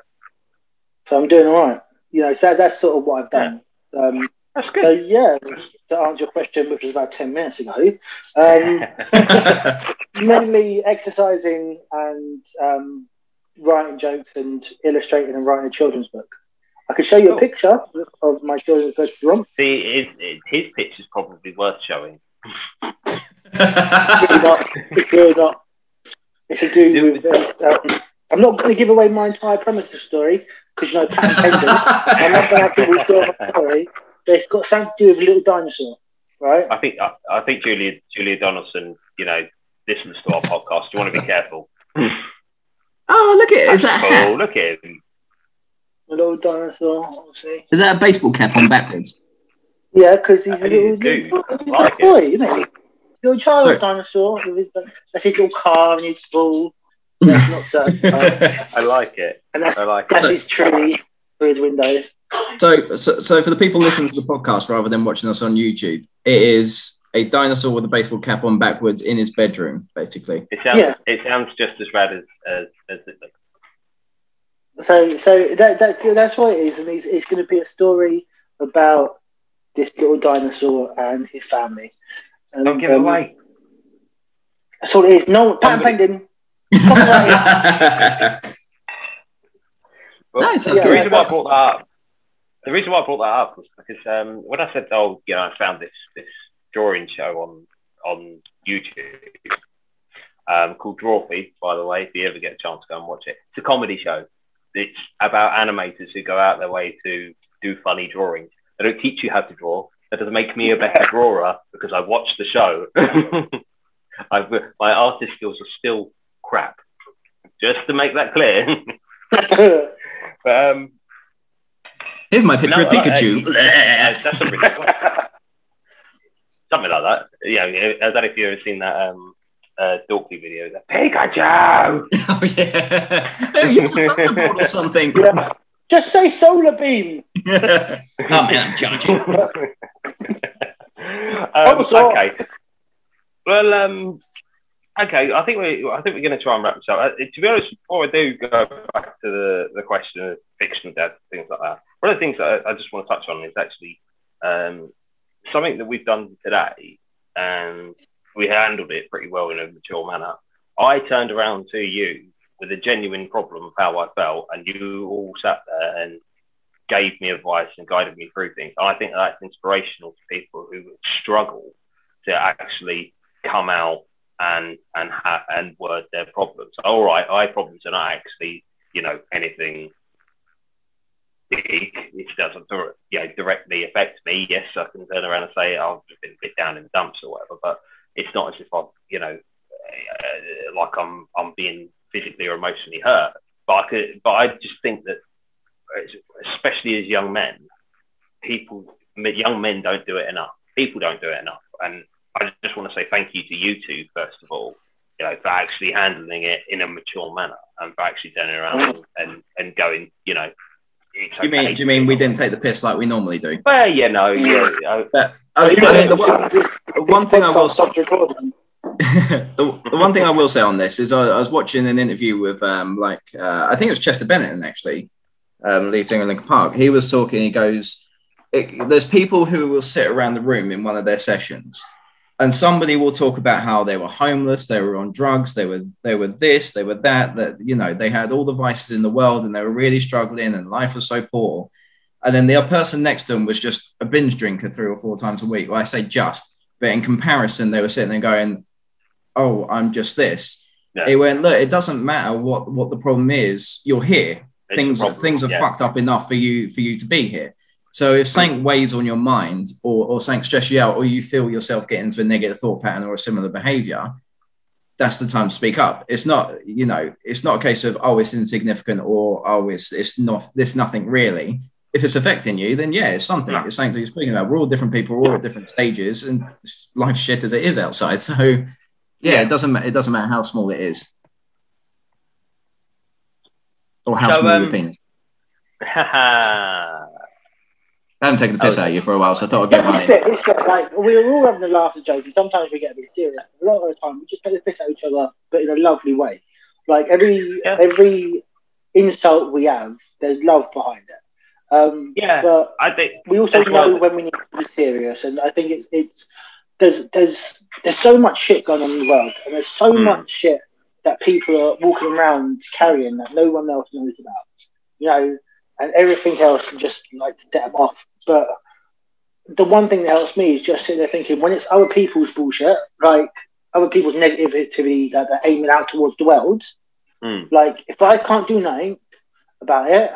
Speaker 2: so I'm doing all right. You know, so that's sort of what I've done. Um,
Speaker 1: That's
Speaker 2: so yeah, to answer your question, which was about ten minutes ago, um, mainly exercising and um, writing jokes and illustrating and writing a children's book. I could show you
Speaker 1: Cool.
Speaker 2: a picture of my children's book if.
Speaker 1: See, it, it, his pitch is probably worth showing.
Speaker 2: It's really not. It's really not. It's to do with. Uh, um, I'm not going to give away my entire premise of the story because you know patent pending. I'm not going to have people draw my story. But it's got something to do with a little dinosaur, right?
Speaker 1: I think I, I think Julia Julia Donaldson, you know, listens to our podcast. You want to be careful.
Speaker 3: oh, look at it. Is that a
Speaker 1: oh,
Speaker 3: hat?
Speaker 1: look at him.
Speaker 2: A little dinosaur, obviously.
Speaker 3: Is that a baseball cap on backwards?
Speaker 2: Yeah, because he's a
Speaker 1: Hey,
Speaker 2: little,
Speaker 1: dude,
Speaker 2: little, little
Speaker 1: like
Speaker 2: boy, isn't he? Little child
Speaker 3: Look.
Speaker 2: dinosaur. With his, that's his little car and his ball. That's not so. uh,
Speaker 1: I like it.
Speaker 2: and that's
Speaker 1: I like
Speaker 2: that's
Speaker 1: it.
Speaker 2: his tree through his window.
Speaker 3: So, so, so for the people listening to the podcast rather than watching us on YouTube, it is a dinosaur with a baseball cap on backwards in his bedroom, basically.
Speaker 1: It sounds
Speaker 2: Yeah.
Speaker 1: it sounds just as rad as as, as it looks.
Speaker 2: So, so that, that that's what it is, and it's, it's going to be a story about this little dinosaur and his family. And,
Speaker 1: Don't give
Speaker 2: um,
Speaker 1: it away.
Speaker 2: That's all it is. No, patent
Speaker 1: Somebody-
Speaker 2: pending.
Speaker 1: Well,
Speaker 3: No,
Speaker 1: the reason why I brought that up, the reason why I brought that up was because um, when I said, "Oh, you know, I found this this drawing show on on YouTube um, called Drawfee," by the way, if you ever get a chance to go and watch it, it's a comedy show. It's about animators who go out their way to do funny drawings. They don't teach you how to draw. That doesn't make me a better drawer because I watched the show. I've, my artist skills are still crap. Just to make that clear. But um,
Speaker 3: Here's my picture
Speaker 1: No,
Speaker 3: of Pikachu.
Speaker 1: uh, that's a really something like that. Yeah, I don't know if you've ever seen that um, uh, Dorkly video. The Pikachu.
Speaker 3: oh yeah. Oh, a or something.
Speaker 2: Yeah. Just say solar beam.
Speaker 3: oh man, I'm charging.
Speaker 1: um,
Speaker 2: so-
Speaker 1: okay. Well, um, okay. I think we I think we're going to try and wrap this up. Uh, to be honest, before I do go back to the, the question of fictional death, things like that. One of the things I, I just want to touch on is actually um, something that we've done today, and we handled it pretty well in a mature manner. I turned around to you with a genuine problem of how I felt, and you all sat there and gave me advice and guided me through things. I think that's inspirational to people who struggle to actually come out and and ha- and word their problems. All right, I problems are not actually you know anything big. It doesn't dir- you know, directly affect me. Yes, And say oh, I've been a bit down in the dumps or whatever, but it's not as if I'm you know uh, like I'm I'm being physically or emotionally hurt. But I could, but I just think that especially as young men, people, young men don't do it enough. People don't do it enough. And I just want to say thank you to you two, first of all, you know, for actually handling it in a mature manner and for actually turning around going, you know, it's
Speaker 3: Do you mean? Do you mean we didn't take the piss like we normally do?
Speaker 1: Well, yeah, no, yeah. I-
Speaker 3: But I, I mean, the one, the one thing I will say,
Speaker 2: Stop recording.
Speaker 3: the, the one thing I will say on this is I, I was watching an interview with um like uh, I think it was Chester Bennett actually, um, lead singer of Linkin Park. He was talking. He goes, it, "There's people who will sit around the room in one of their sessions, and somebody will talk about how they were homeless, they were on drugs, they were they were this, they were that. That you know they had all the vices in the world, and they were really struggling, and life was so poor." And then the other person next to them was just a binge drinker three or four times a week. Well, I say just, but in comparison, they were sitting there going, "Oh, I'm just this."
Speaker 1: Yeah.
Speaker 3: He went, "Look, it doesn't matter what what the problem is. You're here.
Speaker 1: it's
Speaker 3: things things are
Speaker 1: yeah.
Speaker 3: fucked up enough for you for you to be here." So if something weighs on your mind, or or something stresses you out, or you feel yourself get into a negative thought pattern or a similar behavior, that's the time to speak up. It's not, you know, it's not a case of oh, it's insignificant or oh, it's it's not this nothing really. If it's affecting you, then yeah, it's something.
Speaker 1: Yeah.
Speaker 3: It's something that you're speaking about. We're all different people, we're all at different stages, and life shit as it is outside. So yeah,
Speaker 1: Yeah.
Speaker 3: it doesn't matter. It doesn't matter how small it is, or how
Speaker 1: So,
Speaker 3: small your
Speaker 1: um,
Speaker 3: penis.
Speaker 1: I
Speaker 3: I haven't taken the piss
Speaker 1: Oh.
Speaker 3: out of you for a while, so I thought I'd get
Speaker 2: But
Speaker 3: one
Speaker 2: it's it, it's it, like we're all having a laugh and joke, and sometimes we get a bit serious. A lot of the time, we just take the piss out of each other, but in a lovely way. Like every
Speaker 1: Yeah.
Speaker 2: every insult we have, there's love behind it. Um,
Speaker 1: Yeah.
Speaker 2: but
Speaker 1: I think
Speaker 2: we also know
Speaker 1: right.
Speaker 2: when we need to be serious, and I think it's it's there's there's there's so much shit going on in the world, and there's so
Speaker 1: Hmm.
Speaker 2: much shit that people are walking around carrying that no one else knows about, you know, and everything else can just like them off. But the one thing that helps me is just sitting there thinking when it's other people's bullshit, like other people's negativity that they're aiming out towards the world,
Speaker 1: Mm.
Speaker 2: like if I can't do nothing about it,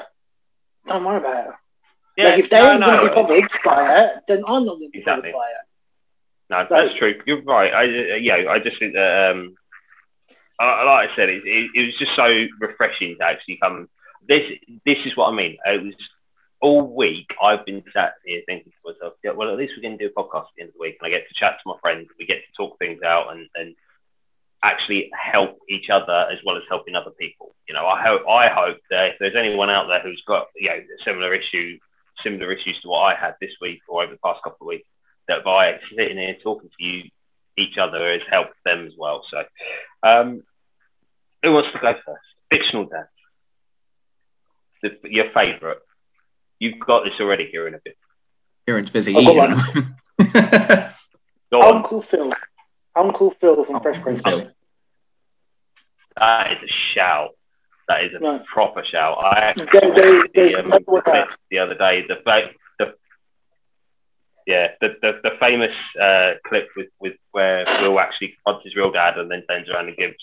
Speaker 2: don't worry about it.
Speaker 1: Yeah,
Speaker 2: like if they
Speaker 1: no,
Speaker 2: ain't to
Speaker 1: no,
Speaker 2: be bothered by it, then I'm not going to be
Speaker 1: Exactly.
Speaker 2: bothered by it.
Speaker 1: No, that's true. You're right. I, uh, yeah, I just think that, um, like I said, it, it, it was just so refreshing to actually come. This, this is what I mean. It was all week. I've been sat here thinking to myself, yeah, well, at least we're going to do a podcast at the end of the week, and I get to chat to my friends. We get to talk things out and, and actually help each other as well as helping other people. You know, I hope I hope that if there's anyone out there who's got you know a similar issue, similar issues to what I had this week or over the past couple of weeks, that by sitting here talking to you each other has helped them as well. So, um, who wants to go first? Fictional death. The, your favourite. You've got this already here in a bit.
Speaker 3: Kieran's busy
Speaker 2: I've got
Speaker 3: eating.
Speaker 1: Go.
Speaker 2: Uncle Phil. Uncle Phil from Fresh
Speaker 3: Uncle
Speaker 2: Prince.
Speaker 3: Phil.
Speaker 1: That is a shout. That is a
Speaker 2: Right.
Speaker 1: proper shout. I actually
Speaker 2: There- there-
Speaker 1: watched
Speaker 2: there's
Speaker 1: the, um, the clip the other day. The, fa- the yeah, the, the, the famous uh, clip with, with where Will actually confronts his real dad and then turns around and gives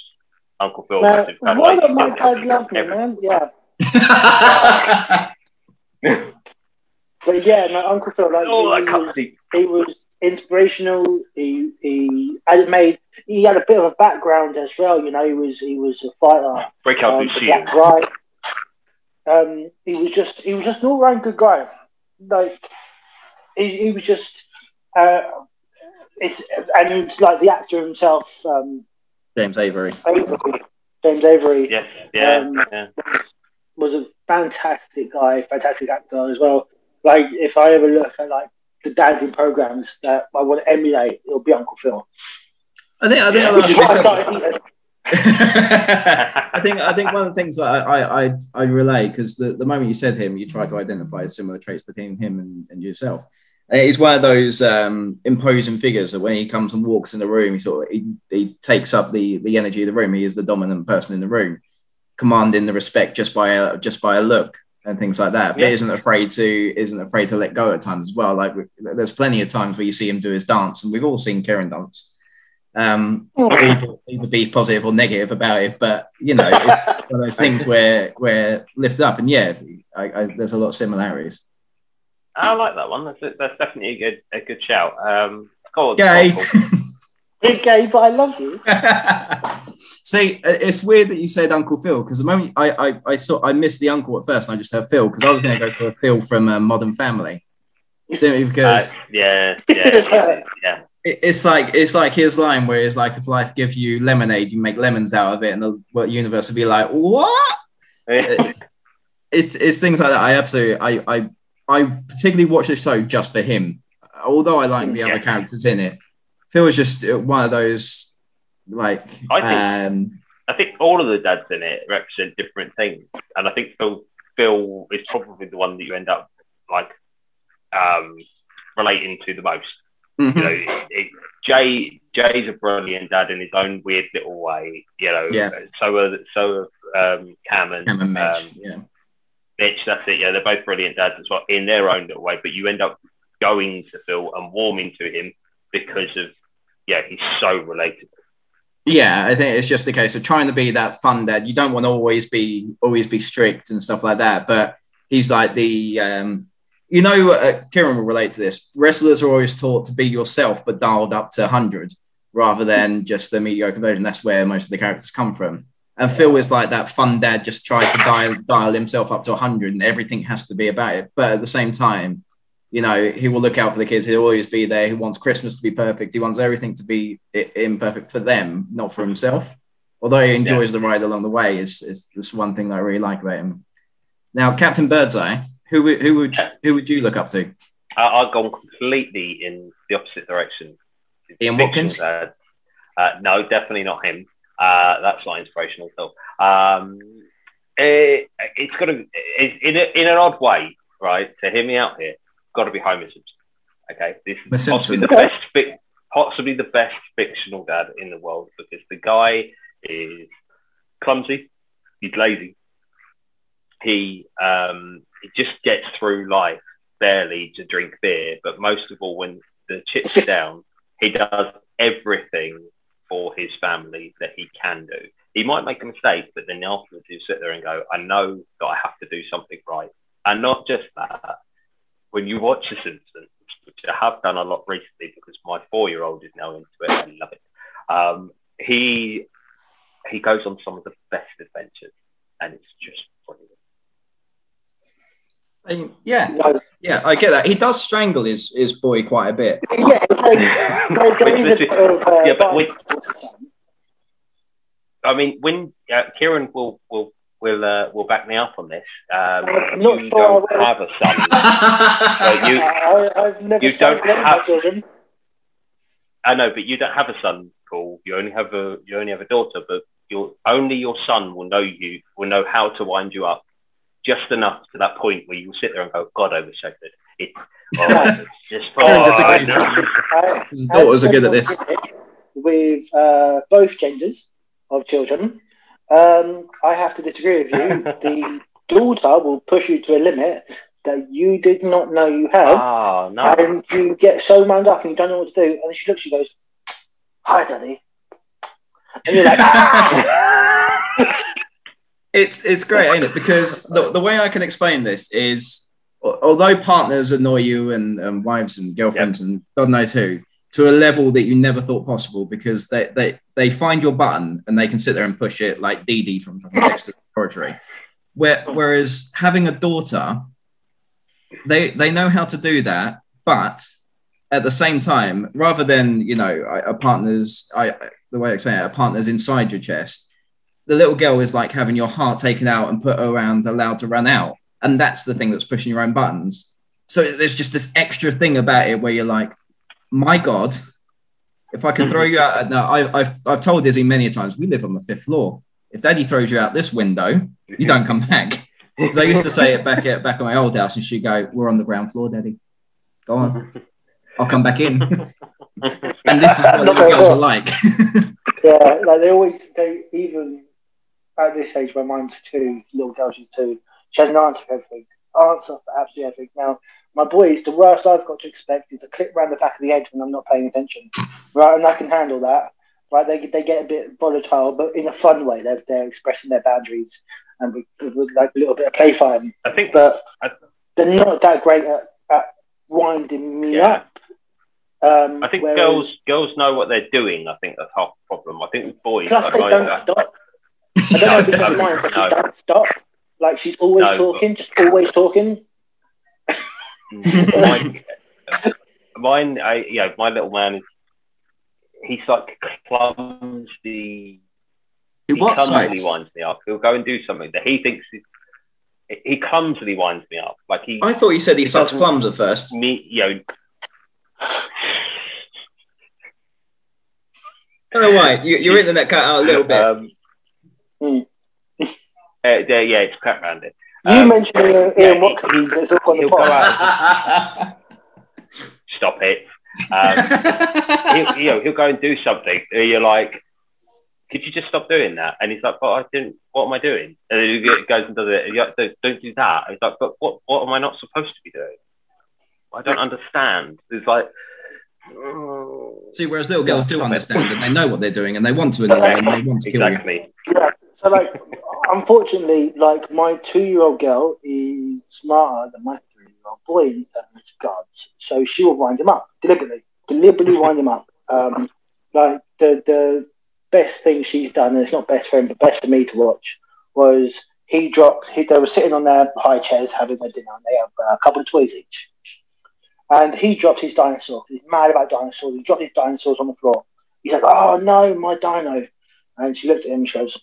Speaker 1: Uncle Phil a
Speaker 2: Man,
Speaker 1: massive
Speaker 2: why don't my dad love me, man? Yeah. But yeah, my Uncle felt like,
Speaker 1: Oh,
Speaker 2: he, was,
Speaker 1: cutscene.
Speaker 2: he was inspirational. He he had made he had a bit of a background as well. You know, he was he was a fighter
Speaker 1: Break out
Speaker 2: um,
Speaker 1: the
Speaker 2: for
Speaker 1: shield.
Speaker 2: Black Right. Um, he was just he was just an all round good guy. like he, he was just uh, it's and like the actor himself, um,
Speaker 3: James Avery.
Speaker 2: Avery, James Avery,
Speaker 1: Yes, yeah,
Speaker 2: Um,
Speaker 1: yeah.
Speaker 2: Was a fantastic guy, fantastic actor as well. Like if I ever look at like the dads in programs that I want to emulate, it'll be Uncle Phil.
Speaker 3: I think I think
Speaker 1: Yeah,
Speaker 3: that's
Speaker 2: Which is
Speaker 3: what
Speaker 2: what I
Speaker 3: I
Speaker 2: started eating.
Speaker 3: I think I think one of the things that I I, I, relate because the, the moment you said him, you try to identify similar traits between him and, and yourself. He's one of those um, imposing figures that when he comes and walks in the room, he sort of he, he takes up the the energy of the room. He is the dominant person in the room, commanding the respect just by a just by a look and things like that. But
Speaker 1: Yeah.
Speaker 3: isn't afraid to isn't afraid to let go at times as well. Like there's plenty of times where you see him do his dance, and we've all seen Kieran dance. Um, either, either be positive or negative about it, but you know, it's one of those things where where lift up, and yeah, I, I, there's a lot of similarities.
Speaker 1: I like that one. That's, that's definitely a good a good shout. Um, go
Speaker 3: Gay.
Speaker 1: Michael.
Speaker 2: Gay, but I love you.
Speaker 3: See, uh, it's weird that you said Uncle Phil because the moment I I, I saw I missed the uncle at first, and I just heard Phil because I was going to go for Phil from uh, Modern Family, simply
Speaker 1: Uh,
Speaker 3: because
Speaker 1: yeah, yeah, yeah.
Speaker 3: it- it's like it's like his line where it's like if life gives you lemonade, you make lemons out of it, and the universe would be like what?
Speaker 1: yeah.
Speaker 3: it's it's things like that. I absolutely I I I particularly watch the show just for him. Although I like the other characters in it, Phil is just uh, one of those like
Speaker 1: I think-
Speaker 3: um
Speaker 1: I think all of the dads in it represent different things, and I think Phil Phil is probably the one that you end up like um, relating to the most.
Speaker 3: mhm.
Speaker 1: You know, it, it, Jay Jay's a brilliant dad in his own weird little way. You know,
Speaker 3: Yeah.
Speaker 1: so are so are um, Cam and
Speaker 3: Cam and Mitch,
Speaker 1: um,
Speaker 3: yeah.
Speaker 1: Mitch. That's it. Yeah, they're both brilliant dads as well in their own little way. But you end up going to Phil and warming to him because of yeah, he's so relatable.
Speaker 3: Yeah, I think it's just the case of trying to be that fun dad. You don't want to always be always be strict and stuff like that, but he's like the um, you know, uh, Kieran will relate to this. Wrestlers are always taught to be yourself, but dialed up to 100 rather than just a mediocre version. That's where most of the characters come from. And Phil is like that fun dad, just tried to dial, dial himself up to 100 and everything has to be about it. But at the same time, you know, he will look out for the kids. He'll always be there. He wants Christmas to be perfect. He wants everything to be imperfect for them, not for himself. Although he enjoys the ride along the way, is is this one thing that I really like about him. Now, Captain Birdseye, who would who would who would you look up to?
Speaker 1: I, I've gone completely in the opposite direction.
Speaker 3: Ian Watkins?
Speaker 1: dad. Uh, no, definitely not him. Uh, that's not inspirational at all. Um, it, it's got to, it, in, a, in an odd way, right? To hear me out here, got to be Homer Simpson. Okay, this
Speaker 3: The
Speaker 1: is possibly the best, fic- possibly the best fictional dad in the world because the guy is clumsy, he's lazy, he um, he just gets through life barely to drink beer, but most of all, when the chips are down, he does everything for his family that he can do. He might make a mistake, but then afterwards he'll sit there and go, I know that I have to do something right. And not just that, when you watch The Simpsons, which I have done a lot recently because my four year old is now into it, I love it. Um, he he goes on some of the best adventures, and it's just brilliant.
Speaker 3: I mean, yeah, yeah, I get that. He does strangle his his boy quite a bit.
Speaker 2: yeah, uh,
Speaker 1: Yeah, but we- I mean, when uh, Kieran will will will uh, will back me up on this. Um,
Speaker 2: I'm not
Speaker 1: you
Speaker 2: sure I
Speaker 1: don't
Speaker 2: will.
Speaker 1: have a son. you-
Speaker 2: I, I've never
Speaker 1: you don't
Speaker 2: spoken to my
Speaker 1: have-
Speaker 2: children.
Speaker 1: I know, but you don't have a son, Paul. You only have a you only have a daughter, but your only your son will know you will know how to wind you up just enough to that point where you will sit there and go, God, I wish I could. It's, oh, it's just oh,
Speaker 3: disagrees.
Speaker 1: no.
Speaker 2: I,
Speaker 3: His daughters are good at this.
Speaker 2: With uh, both genders of children, um, I have to disagree with you. the daughter will push you to a limit that you did not know you had,
Speaker 1: Oh no!
Speaker 2: and you get so wound up and you don't know what to do. And then she looks, she goes, "Hi, daddy," and you're like, "Ah!"
Speaker 3: It's it's great, ain't it? Because the, the way I can explain this is, although partners annoy you and, and wives and girlfriends and God knows who, to a level that you never thought possible, because they they, they find your button and they can sit there and push it like Dee Dee from, from Dexter's Laboratory. Where, whereas having a daughter they they know how to do that, but at the same time, rather than you know a partner's, I the way I explain it, a partner's inside your chest, the little girl is like having your heart taken out and put around, allowed to run out, and that's the thing that's pushing your own buttons. So there's just this extra thing about it where you're like, my God, if I can throw you out, no, I, I've I've told Izzy many times, we live on the fifth floor. If Daddy throws you out this window, you don't come back. Because I used to say it back at back at my old house, and she'd go, "We're on the ground floor, Daddy. Go on, I'll come back in." and this is what little girls are like.
Speaker 2: yeah, like they always they even at this age my mine's two, little girl she's two, she has an answer for everything. Answer for absolutely everything. Now my boys, the worst I've got to expect is a clip round the back of the head when I'm not paying attention. Right, and I can handle that. Right, they they get a bit volatile, but in a fun way. They're they're expressing their boundaries and with, with like a little bit of play fighting.
Speaker 1: I think,
Speaker 2: but
Speaker 1: I,
Speaker 2: they're not that great at, at winding me
Speaker 1: Yeah.
Speaker 2: up. Um,
Speaker 1: I think
Speaker 2: whereas-
Speaker 1: girls girls know what they're doing. I think that's half the problem. I think boys,
Speaker 2: Plus, they don't
Speaker 1: that-
Speaker 2: stop. I don't know if it's
Speaker 1: No,
Speaker 2: mine, but
Speaker 1: no.
Speaker 2: she don't stop. Like she's always
Speaker 1: No,
Speaker 2: talking, just always talking.
Speaker 1: Mine, mine, I, yeah, my little man is he's like clumsy.
Speaker 3: He
Speaker 1: He
Speaker 3: what
Speaker 1: clumsily winds me up. He'll go and do something that he thinks is. He clumsily winds me up. Like he,
Speaker 3: I thought you said he sucks plums at first.
Speaker 1: me, you know,
Speaker 3: I don't know why. You, your internet cut out a little bit.
Speaker 1: Um, uh, yeah, it's crap around it.
Speaker 2: You
Speaker 1: Um,
Speaker 2: mentioned Ian,
Speaker 1: yeah,
Speaker 2: Ian
Speaker 1: he-
Speaker 2: Watkins, that's all on the
Speaker 1: he'll
Speaker 2: pod.
Speaker 1: Stop it. Um, he'll, you know, he'll go and do something. And you're like, could you just stop doing that? And he's like, but I didn't. What am I doing? And then he goes and does it. And you're like, don't, don't do that. And he's like, but what? What am I not supposed to be doing? I don't understand. It's like, oh,
Speaker 3: See, whereas little girls do understand and they know what they're doing and they want to annoy you and they want to kill you.
Speaker 1: exactly.
Speaker 2: Yeah. So like, unfortunately, like my two-year-old girl is smarter than my three-year-old boy in certain regards. So she will wind him up deliberately, deliberately wind him up. Um, like the the best thing she's done, and it's not best for him, but best for me to watch, was he dropped. He, they were sitting on their high chairs having their dinner, and they have a couple of toys each. And he dropped his dinosaur. He's mad about dinosaurs. He dropped his dinosaurs on the floor. He's like, "Oh no, my dino!" And she looked at him. and She goes,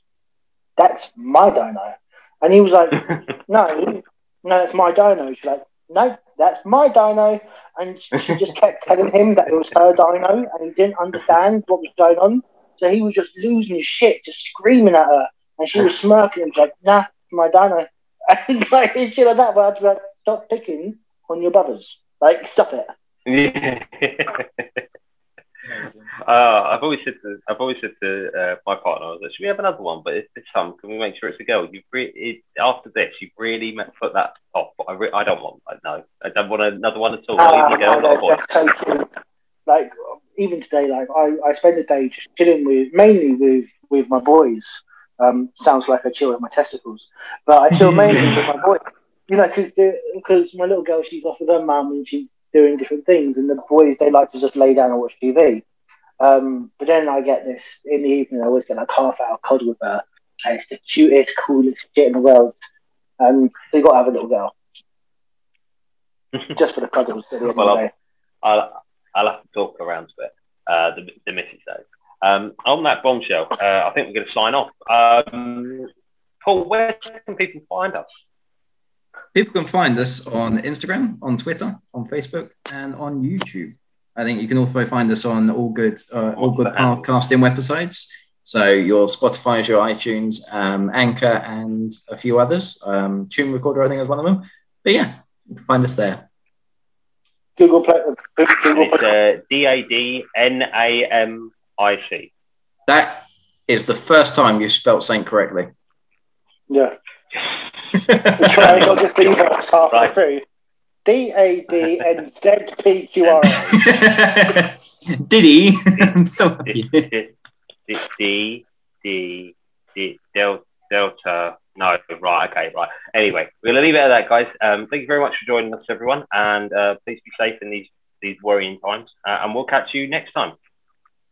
Speaker 2: "That's my dino." And he was like, "No, no, it's my dino." She's like, "No, that's my dino." And she just kept telling him that it was her dino, and he didn't understand what was going on. So he was just losing his shit, just screaming at her, and she was smirking. And she's like, "Nah, my dino." And like shit like that. But I'd be like, "Stop picking on your brothers. Like, stop it."
Speaker 1: uh, I've always said to I've always said to uh, my partner, I was like, should we have another one? But if it's some, can we make sure it's a girl? You re- it, after this, you really put that off. But I, re- I don't want. I, no, I don't want another one at all.
Speaker 2: Ah,
Speaker 1: girl, not a boy.
Speaker 2: they're so cute. Like even today, like I, I spend the day just chilling with mainly with with my boys. Um, sounds like I chill with my testicles, but I chill mainly with my boys. You know, because because my little girl, she's off with her mum and she's doing different things, and the boys they like to just lay down and watch TV. Um, but then I get this in the evening. I always get like half hour cod with her. And it's the cutest, coolest shit in the world. And so you got to have a little girl just for the cuddles at the end
Speaker 1: Well,
Speaker 2: of the day.
Speaker 1: I'll, I'll have to talk around to it. Uh, the, the missus though. Um, on that bombshell, uh, I think we're going to sign off. Um, Paul, where can people find us?
Speaker 3: People can find us on Instagram, on Twitter, on Facebook, and on YouTube. I think you can also find us on all good, uh, all good
Speaker 1: What's the handle?
Speaker 3: podcasting websites. So your Spotify, your iTunes, um, Anchor, and a few others. Um, Tune Recorder, I think, is one of them. But yeah, you can find us there.
Speaker 2: Google Play. Google Play.
Speaker 1: it's uh, D A D N A M I C.
Speaker 3: That is the first time you've spelt Saint correctly.
Speaker 2: Yeah. Try not just leave us halfway
Speaker 1: Right.
Speaker 2: through. D A D N Z P Q R A.
Speaker 3: Diddy.
Speaker 1: D D D D D Del Delta. No, right, okay, right. Anyway, we're gonna leave it at that, guys. Um, thank you very much for joining us, everyone, and uh, please be safe in these these worrying times. Uh, and we'll catch you next time.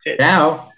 Speaker 1: Cheers.
Speaker 3: Ciao.